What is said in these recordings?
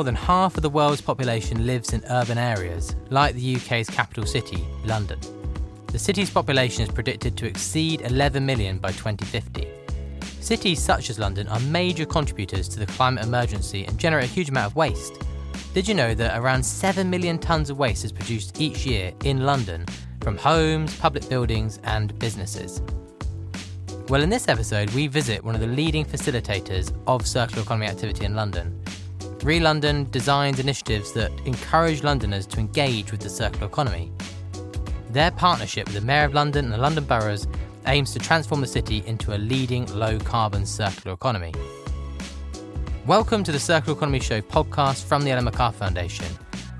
more than half of the world's population lives in urban areas, like the UK's capital city, London. The city's population is predicted to exceed 11 million by 2050. Cities such as London are major contributors to the climate emergency and generate a huge amount of waste. Did you know that around 7 million tonnes of waste is produced each year in London from homes, public buildings, and businesses? Well, in this episode, we visit one of the leading facilitators of circular economy activity in London. ReLondon designs initiatives that encourage Londoners to engage with the circular economy. Their partnership with the Mayor of London and the London boroughs aims to transform the city into a leading low carbon circular economy. Welcome to the Circular Economy Show podcast from the Ellen MacArthur Foundation.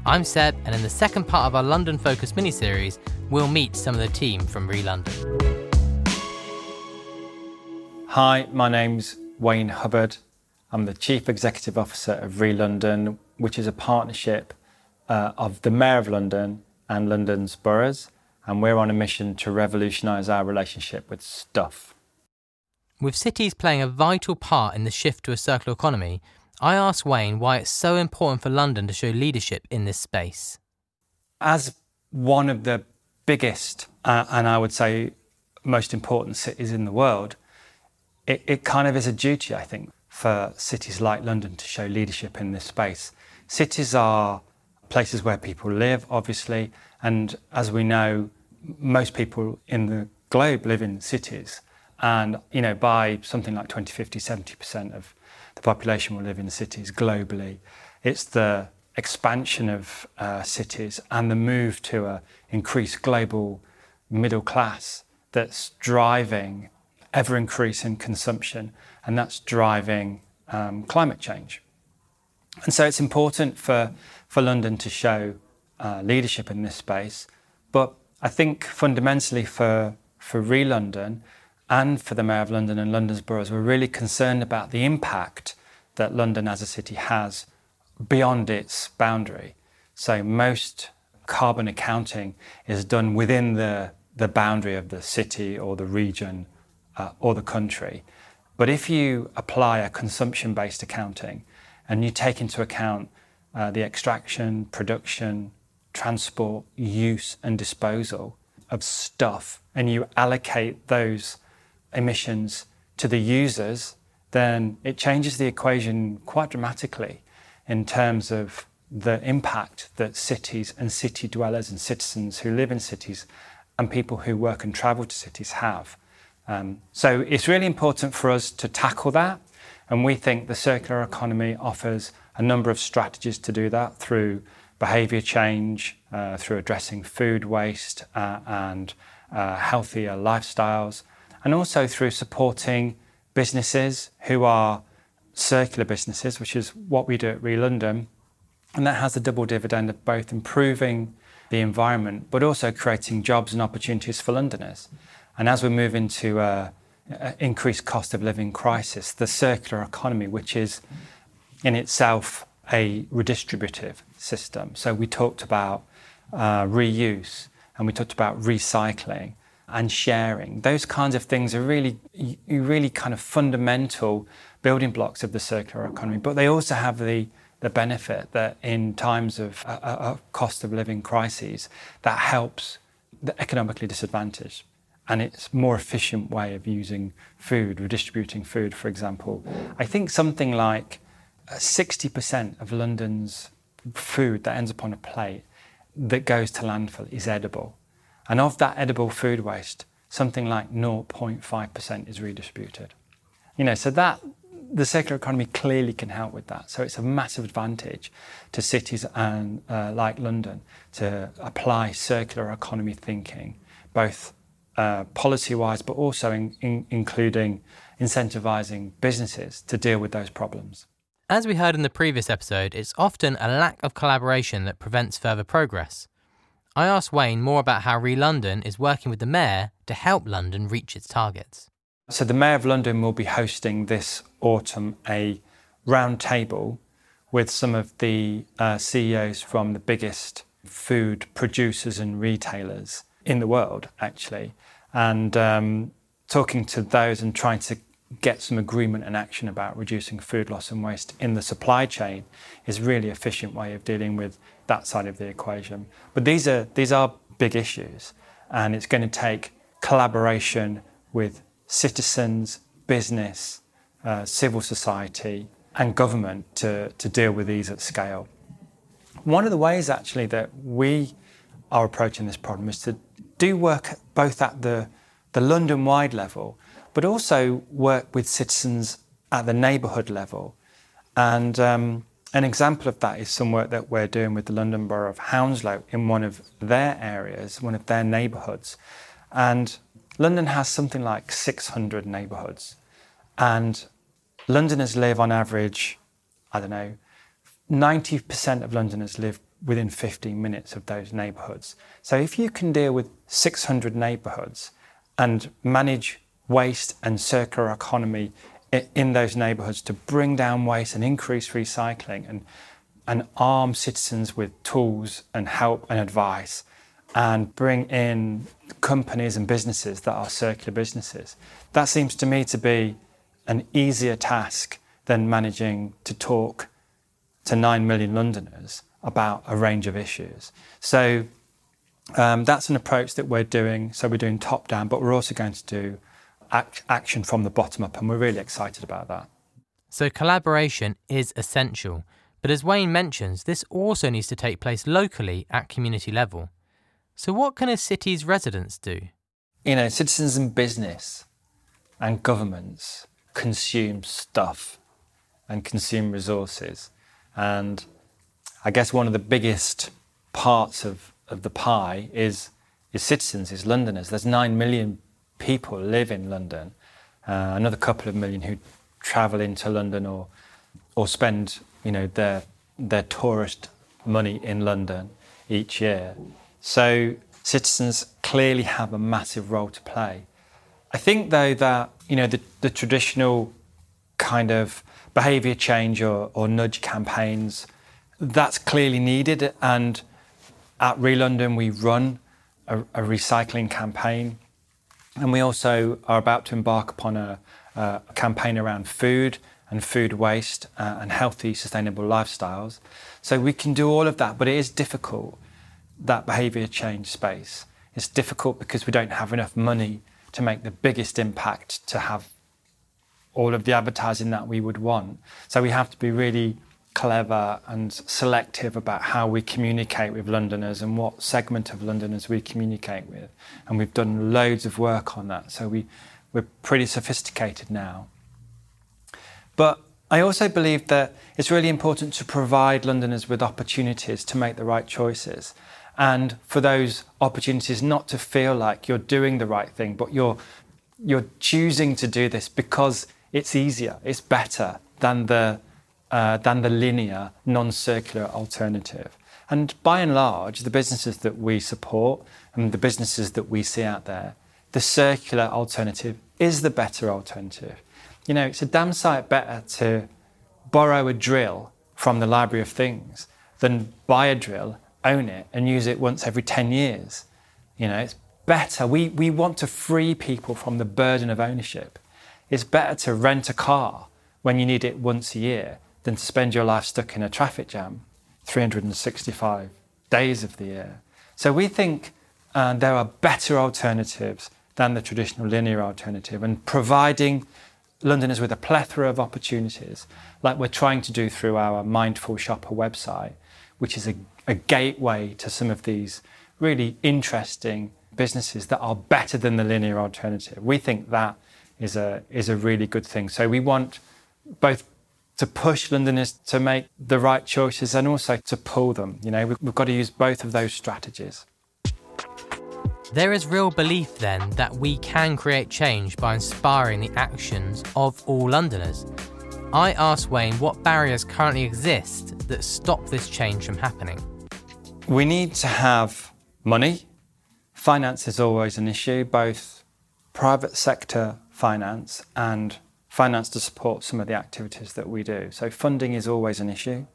I'm Seb, and in the second part of our London focused mini series, we'll meet some of the team from ReLondon. Hi, my name's Wayne Hubbard. I'm the Chief Executive Officer of ReLondon, which is a partnership uh, of the Mayor of London and London's boroughs, and we're on a mission to revolutionise our relationship with stuff. With cities playing a vital part in the shift to a circular economy, I asked Wayne why it's so important for London to show leadership in this space. As one of the biggest, uh, and I would say most important cities in the world, it, it kind of is a duty, I think, for cities like London to show leadership in this space. Cities are places where people live, obviously, and as we know, most people in the globe live in cities. And, you know, by something like 2050, 70% of the population will live in cities globally. It's the expansion of uh, cities and the move to an increased global middle class that's driving ever increasing consumption, and that's driving um, climate change. And so it's important for, for London to show uh, leadership in this space. But I think fundamentally for, for ReLondon, and for the Mayor of London and London's boroughs, we're really concerned about the impact that London as a city has beyond its boundary. So most carbon accounting is done within the, the boundary of the city or the region uh, or the country. But if you apply a consumption based accounting and you take into account uh, the extraction, production, transport, use, and disposal of stuff, and you allocate those emissions to the users, then it changes the equation quite dramatically in terms of the impact that cities and city dwellers and citizens who live in cities and people who work and travel to cities have. Um, so it's really important for us to tackle that. And we think the circular economy offers a number of strategies to do that through behaviour change, uh, through addressing food waste uh, and uh, healthier lifestyles, and also through supporting businesses who are circular businesses, which is what we do at ReLondon. And that has the double dividend of both improving the environment, but also creating jobs and opportunities for Londoners. And as we move into an uh, uh, increased cost of living crisis, the circular economy, which is in itself a redistributive system. So we talked about uh, reuse and we talked about recycling and sharing. Those kinds of things are really, really kind of fundamental building blocks of the circular economy. But they also have the the benefit that in times of uh, a, a cost of living crises, that helps the economically disadvantaged. And it's more efficient way of using food, redistributing food, for example. I think something like 60% uh, of London's food that ends up on a plate that goes to landfill is edible. And of that edible food waste, something like 0.5% is redistributed. You know, so that the circular economy clearly can help with that. So it's a massive advantage to cities and uh, like London to apply circular economy thinking, both uh, policy-wise, but also in, in, including incentivizing businesses to deal with those problems. As we heard in the previous episode, it's often a lack of collaboration that prevents further progress. I asked Wayne more about how ReLondon is working with the Mayor to help London reach its targets. So, the Mayor of London will be hosting this autumn a roundtable with some of the uh, CEOs from the biggest food producers and retailers in the world, actually, and um, talking to those and trying to get some agreement and action about reducing food loss and waste in the supply chain is really efficient way of dealing with that side of the equation. But these are these are big issues, and it's going to take collaboration with citizens, business, uh, civil society, and government to, to deal with these at scale. One of the ways actually that we are approaching this problem is to do work both at the, the London wide level, but also work with citizens at the neighbourhood level. And um, an example of that is some work that we're doing with the London Borough of Hounslow in one of their areas, one of their neighbourhoods. And London has something like 600 neighbourhoods. And Londoners live on average, I don't know, 90% of Londoners live within 15 minutes of those neighbourhoods. So if you can deal with 600 neighbourhoods and manage waste and circular economy in those neighbourhoods to bring down waste and increase recycling and, and arm citizens with tools and help and advice and bring in companies and businesses that are circular businesses. That seems to me to be an easier task than managing to talk to 9 million Londoners about a range of issues. So um, that's an approach that we're doing. So we're doing top down, but we're also going to do act- action from the bottom up, and we're really excited about that. So collaboration is essential. But as Wayne mentions, this also needs to take place locally at community level. So, what can a city's residents do? You know, citizens and business and governments consume stuff and consume resources. And I guess one of the biggest parts of, of the pie is, is citizens, is Londoners. There's nine million people live in London, uh, another couple of million who travel into London or, or spend you know, their, their tourist money in London each year. So citizens clearly have a massive role to play. I think, though, that you know the, the traditional kind of behaviour change or, or nudge campaigns that's clearly needed. And at ReLondon, we run a, a, recycling campaign, and we also are about to embark upon a, a campaign around food and food waste uh, and healthy, sustainable lifestyles. So we can do all of that, but it is difficult. That behaviour change space. It's difficult because we don't have enough money to make the biggest impact to have all of the advertising that we would want. So we have to be really clever and selective about how we communicate with Londoners and what segment of Londoners we communicate with. And we've done loads of work on that. So we, we're pretty sophisticated now. But I also believe that it's really important to provide Londoners with opportunities to make the right choices and for those opportunities not to feel like you're doing the right thing, but you're you're choosing to do this because it's easier, it's better than the uh, than the linear, non-circular alternative. And by and large, the businesses that we support and the businesses that we see out there, the circular alternative is the better alternative. You know, it's a damn sight better to borrow a drill from the Library of Things than buy a drill own it and use it once every 10 years. You know, it's better. We, we want to free people from the burden of ownership. It's better to rent a car when you need it once a year than to spend your life stuck in a traffic jam 365 days of the year. So we think uh, there are better alternatives than the traditional linear alternative, and providing Londoners with a plethora of opportunities, like we're trying to do through our Mindful Shopper website, which is a a gateway to some of these really interesting businesses that are better than the linear alternative. We think that is a is a really good thing. So we want both to push Londoners to make the right choices and also to pull them. You know, we've, we've got to use both of those strategies. There is real belief then that we can create change by inspiring the actions of all Londoners. I asked Wayne what barriers currently exist that stop this change from happening. We need to have money. Finance is always an issue, both private sector finance and finance to support some of the activities that we do. So, funding is always an issue.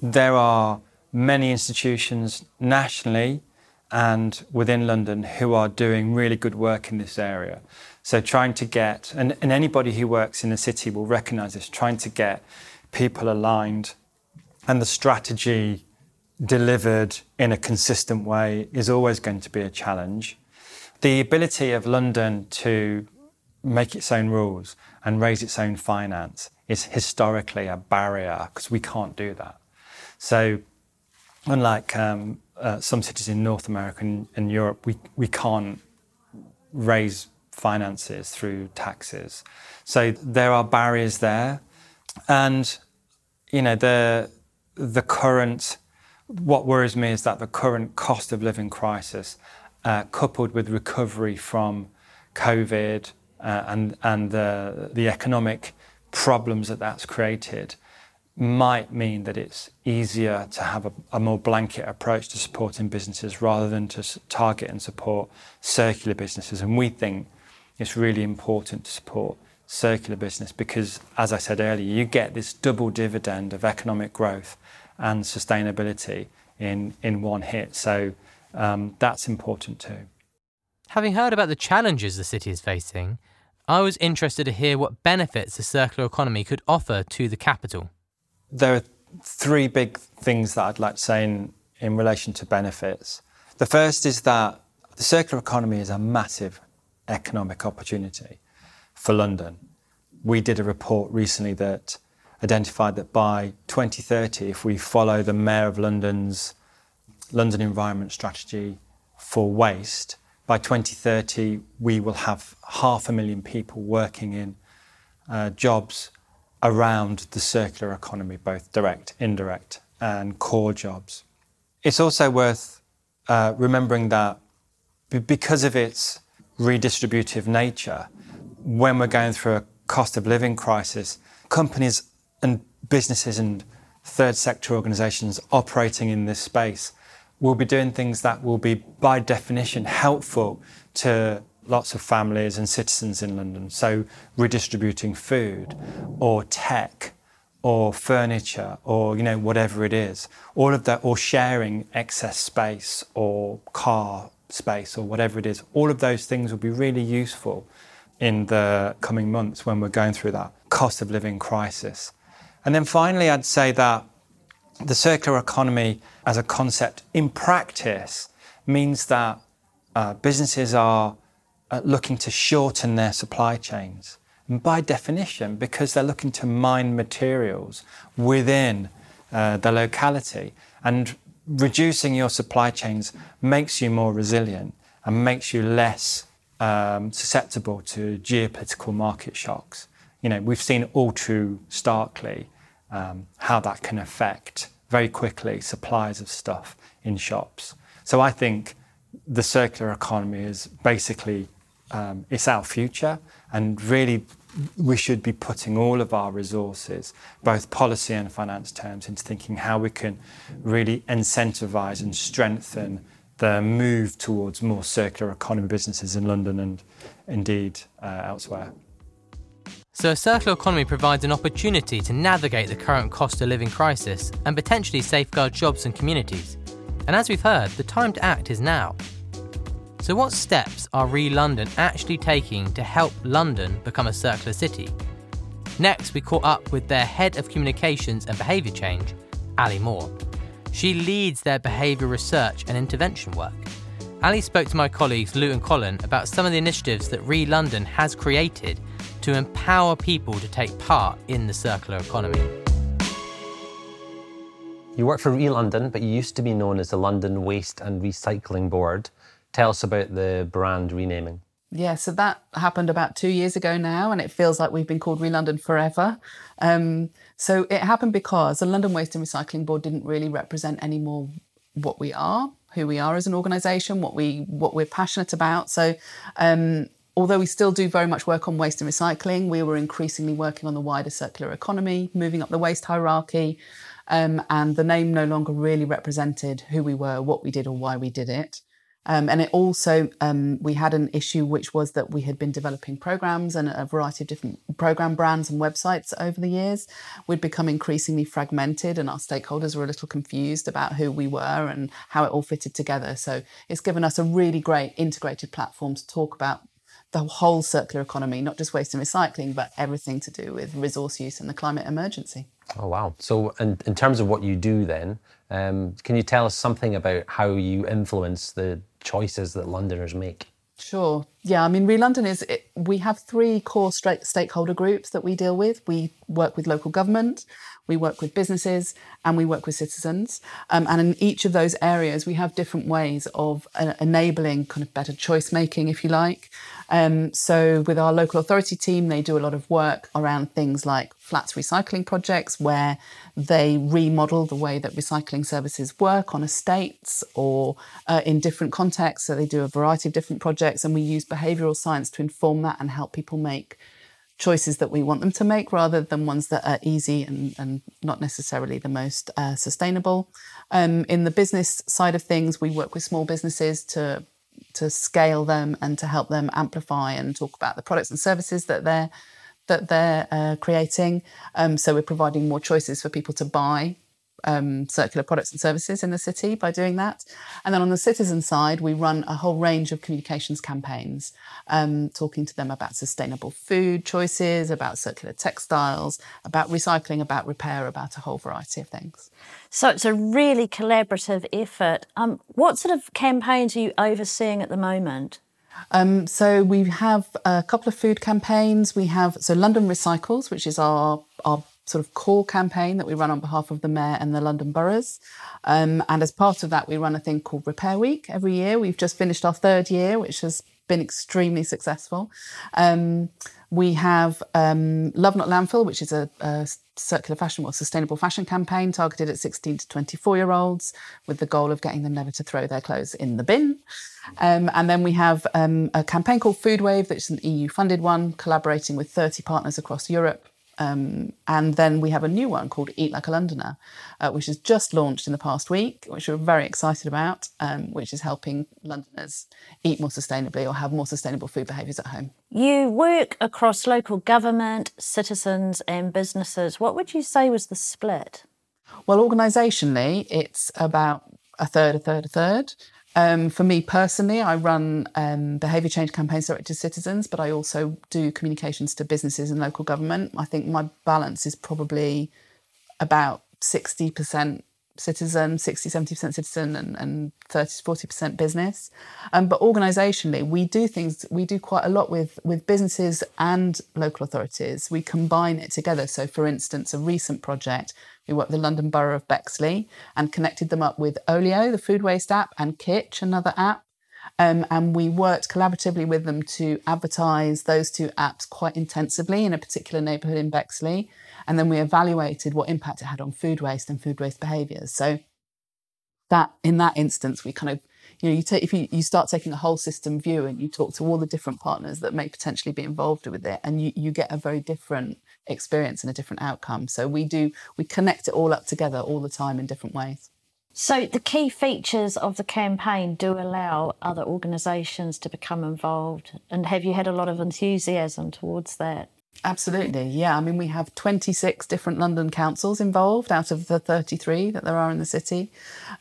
There are many institutions nationally and within London who are doing really good work in this area. So trying to get, and, and anybody who works in the city will recognise this, trying to get people aligned and the strategy delivered in a consistent way is always going to be a challenge. The ability of London to make its own rules and raise its own finance is historically a barrier because we can't do that. So, unlike um, uh, some cities in North America and, and Europe, we, we can't raise finances through taxes. So there are barriers there. And, you know, the, the current, what worries me is that the current cost of living crisis, uh, coupled with recovery from COVID and, and the, the economic problems that that's created, might mean that it's easier to have a, a, more blanket approach to supporting businesses rather than to target and support circular businesses. And we think it's really important to support circular business because, as I said earlier, you get this double dividend of economic growth and sustainability in, in one hit. So um, that's important too. Having heard about the challenges the city is facing, I was interested to hear what benefits the circular economy could offer to the capital. There are three big things that I'd like to say in, in relation to benefits. The first is that the circular economy is a massive economic opportunity for London. We did a report recently that identified that by 2030, if we follow the Mayor of London's London Environment Strategy for waste, by 2030, we will have half a million people working in uh, jobs around the circular economy, both direct, indirect, and core jobs. It's also worth uh, remembering that because of its redistributive nature, when we're going through a cost of living crisis, companies and businesses and third sector organizations operating in this space will be doing things that will be, by definition, helpful to lots of families and citizens in London. So, redistributing food or tech or furniture or you know whatever it is all of that or sharing excess space or car space or whatever it is, all of those things will be really useful in the coming months when we're going through that cost of living crisis. And then finally, I'd say that the circular economy as a concept in practice means that uh, businesses are uh, looking to shorten their supply chains. And by definition, because they're looking to mine materials within uh, the locality. And reducing your supply chains makes you more resilient and makes you less um, susceptible to geopolitical market shocks. You know, we've seen all too starkly um, how that can affect very quickly supplies of stuff in shops. So I think the circular economy is basically um, it's our future, and really we should be putting all of our resources, both policy and finance terms, into thinking how we can really incentivize and strengthen the move towards more circular economy businesses in London and indeed uh, elsewhere. So, a circular economy provides an opportunity to navigate the current cost of living crisis and potentially safeguard jobs and communities. And as we've heard, the time to act is now. So, what steps are ReLondon actually taking to help London become a circular city? Next, we caught up with their head of communications and behaviour change, Ali Moore. She leads their behaviour research and intervention work. Ali spoke to my colleagues Lou and Colin about some of the initiatives that ReLondon has created to empower people to take part in the circular economy. You work for ReLondon, but you used to be known as the London Waste and Recycling Board. Tell us about the brand renaming. Yeah, so that happened about two years ago now, and it feels like we've been called ReLondon forever. Um, so it happened because the London Waste and Recycling Board didn't really represent anymore what we are, who we are as an organisation, what we what we're passionate about. So um, although we still do very much work on waste and recycling, we were increasingly working on the wider circular economy, moving up the waste hierarchy. Um, and the name no longer really represented who we were, what we did, or why we did it. Um, and it also, um, we had an issue which was that we had been developing programs and a variety of different program brands and websites over the years. We'd become increasingly fragmented, and our stakeholders were a little confused about who we were and how it all fitted together. So it's given us a really great integrated platform to talk about the whole circular economy, not just waste and recycling, but everything to do with resource use and the climate emergency. Oh, wow. So, in, in terms of what you do then, um, can you tell us something about how you influence the choices that Londoners make? Sure. Yeah, I mean, London is, it, we have three core stakeholder groups that we deal with. We work with local government, we work with businesses, and we work with citizens. Um, and in each of those areas, we have different ways of uh, enabling kind of better choice making, if you like. Um, so, with our local authority team, they do a lot of work around things like flats recycling projects, where they remodel the way that recycling services work on estates or uh, in different contexts. So, they do a variety of different projects, and we use behavioural science to inform that and help people make choices that we want them to make rather than ones that are easy and, and not necessarily the most uh, sustainable. Um, in the business side of things, we work with small businesses to to scale them and to help them amplify and talk about the products and services that they're that they're uh, creating. Um, so we're providing more choices for people to buy um, circular products and services in the city by doing that. And then on the citizen side, we run a whole range of communications campaigns, um, talking to them about sustainable food choices, about circular textiles, about recycling, about repair, about a whole variety of things. So it's a really collaborative effort. Um, what sort of campaigns are you overseeing at the moment? Um, so we have a couple of food campaigns. We have so London Recycles, which is our our sort of core campaign that we run on behalf of the mayor and the London boroughs. Um, and as part of that, we run a thing called Repair Week every year. We've just finished our third year, which has been extremely successful. Um, we have um, Love Not Landfill, which is a, a, circular fashion or sustainable fashion campaign targeted at 16 to 24 year olds with the goal of getting them never to throw their clothes in the bin. Um, and then we have um, a campaign called Food Wave, that's an EU funded one, collaborating with 30 partners across Europe um, and then we have a new one called Eat Like a Londoner, uh, which has just launched in the past week, which we're very excited about, um, which is helping Londoners eat more sustainably or have more sustainable food behaviours at home. You work across local government, citizens, and businesses. What would you say was the split? Well, organisationally, it's about a third, a third, a third. Um, for me personally, I run um, behaviour change campaigns directed to citizens, but I also do communications to businesses and local government. I think my balance is probably about 60% citizen, 60, 70% citizen, and, and 30 40% business. Um, but organisationally, we do things, we do quite a lot with, with businesses and local authorities. We combine it together. So, for instance, a recent project, we worked with the London Borough of Bexley and connected them up with Olio, the food waste app, and Kitch, another app. Um, and we worked collaboratively with them to advertise those two apps quite intensively in a particular neighbourhood in Bexley. And then we evaluated what impact it had on food waste and food waste behaviours. So that in that instance, we kind of you know you take if you, you start taking a whole system view and you talk to all the different partners that may potentially be involved with it, and you, you get a very different experience and a different outcome. So we do we connect it all up together all the time in different ways. So the key features of the campaign do allow other organisations to become involved. And have you had a lot of enthusiasm towards that? Absolutely, yeah. I mean, we have 26 different London councils involved out of the 33 that there are in the city.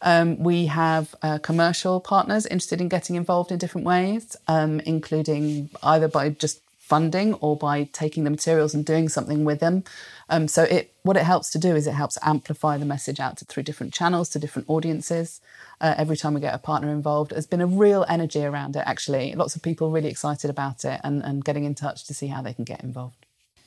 Um, we have uh, commercial partners interested in getting involved in different ways, um, including either by just funding or by taking the materials and doing something with them. Um, so it what it helps to do is it helps amplify the message out to, through different channels to different audiences. Uh, every time we get a partner involved, there's been a real energy around it. Actually, lots of people really excited about it and, and getting in touch to see how they can get involved.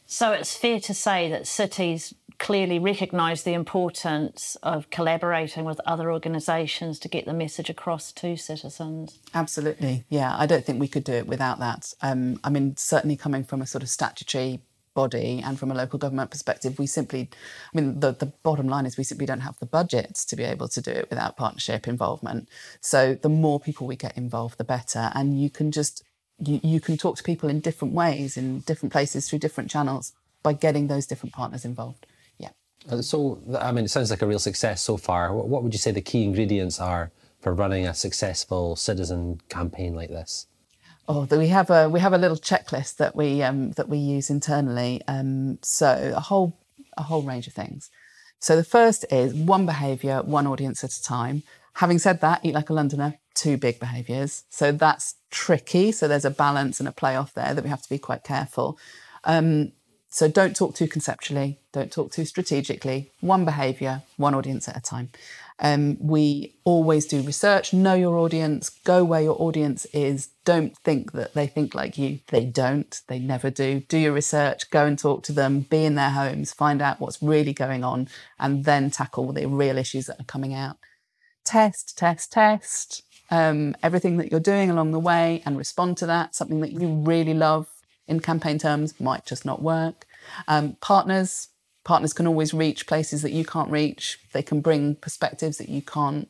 So it's fair to say that cities clearly recognise the importance of collaborating with other organisations to get the message across to citizens. Absolutely, yeah. I don't think we could do it without that. Um, I mean, certainly coming from a sort of statutory body and from a local government perspective, we simply, I mean, the, the bottom line is we simply don't have the budgets to be able to do it without partnership involvement. So the more people we get involved, the better. And you can just you, you can talk to people in different ways in different places through different channels by getting those different partners involved. Yeah. Uh, so, I mean, it sounds like a real success so far. What would you say the key ingredients are for running a successful citizen campaign like this? Oh, we have a we have a little checklist that we um, that we use internally. Um, so a whole a whole range of things. So the first is one behaviour, one audience at a time. Having said that, eat like a Londoner, two big behaviours. So that's tricky. So there's a balance and a play off there that we have to be quite careful. Um, so don't talk too conceptually, don't talk too strategically. One behaviour, one audience at a time. Um, we always do research, know your audience, go where your audience is. Don't think that they think like you. They don't, they never do. Do your research, go and talk to them, be in their homes, find out what's really going on, and then tackle the real issues that are coming out. Test, test, test um, everything that you're doing along the way and respond to that. Something that you really love in campaign terms might just not work. Um, partners, partners can always reach places that you can't reach. They can bring perspectives that you can't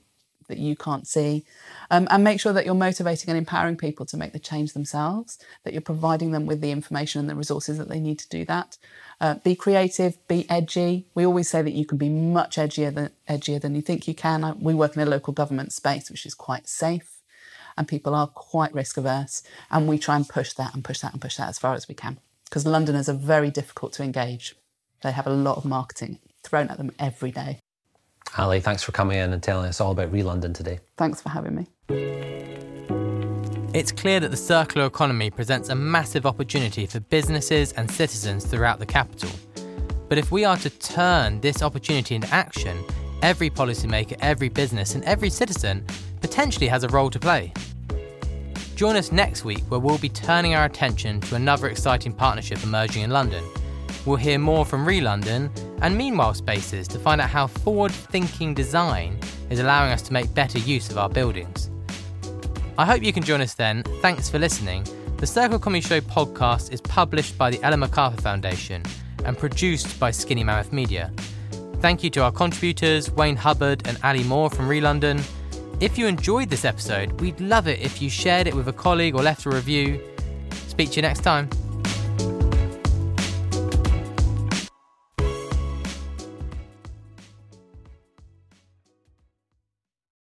that you can't see, um, and make sure that you're motivating and empowering people to make the change themselves. That you're providing them with the information and the resources that they need to do that. Uh, be creative, be edgy. We always say that you can be much edgier than edgier than you think you can. We work in a local government space, which is quite safe, and people are quite risk averse, and we try and push that and push that and push that as far as we can because Londoners are very difficult to engage. They have a lot of marketing thrown at them every day. Ali, thanks for coming in and telling us all about ReLondon today. Thanks for having me. It's clear that the circular economy presents a massive opportunity for businesses and citizens throughout the capital. But if we are to turn this opportunity into action, every policymaker, every business, and every citizen potentially has a role to play. Join us next week where we'll be turning our attention to another exciting partnership emerging in London We'll hear more from ReLondon and Meanwhile Spaces to find out how forward thinking design is allowing us to make better use of our buildings. I hope you can join us then. Thanks for listening. The Circular Economy Show podcast is published by the Ellen MacArthur Foundation and produced by Skinny Mammoth Media. Thank you to our contributors, Wayne Hubbard and Ali Moore from ReLondon. If you enjoyed this episode, we'd love it if you shared it with a colleague or left a review. Speak to you next time.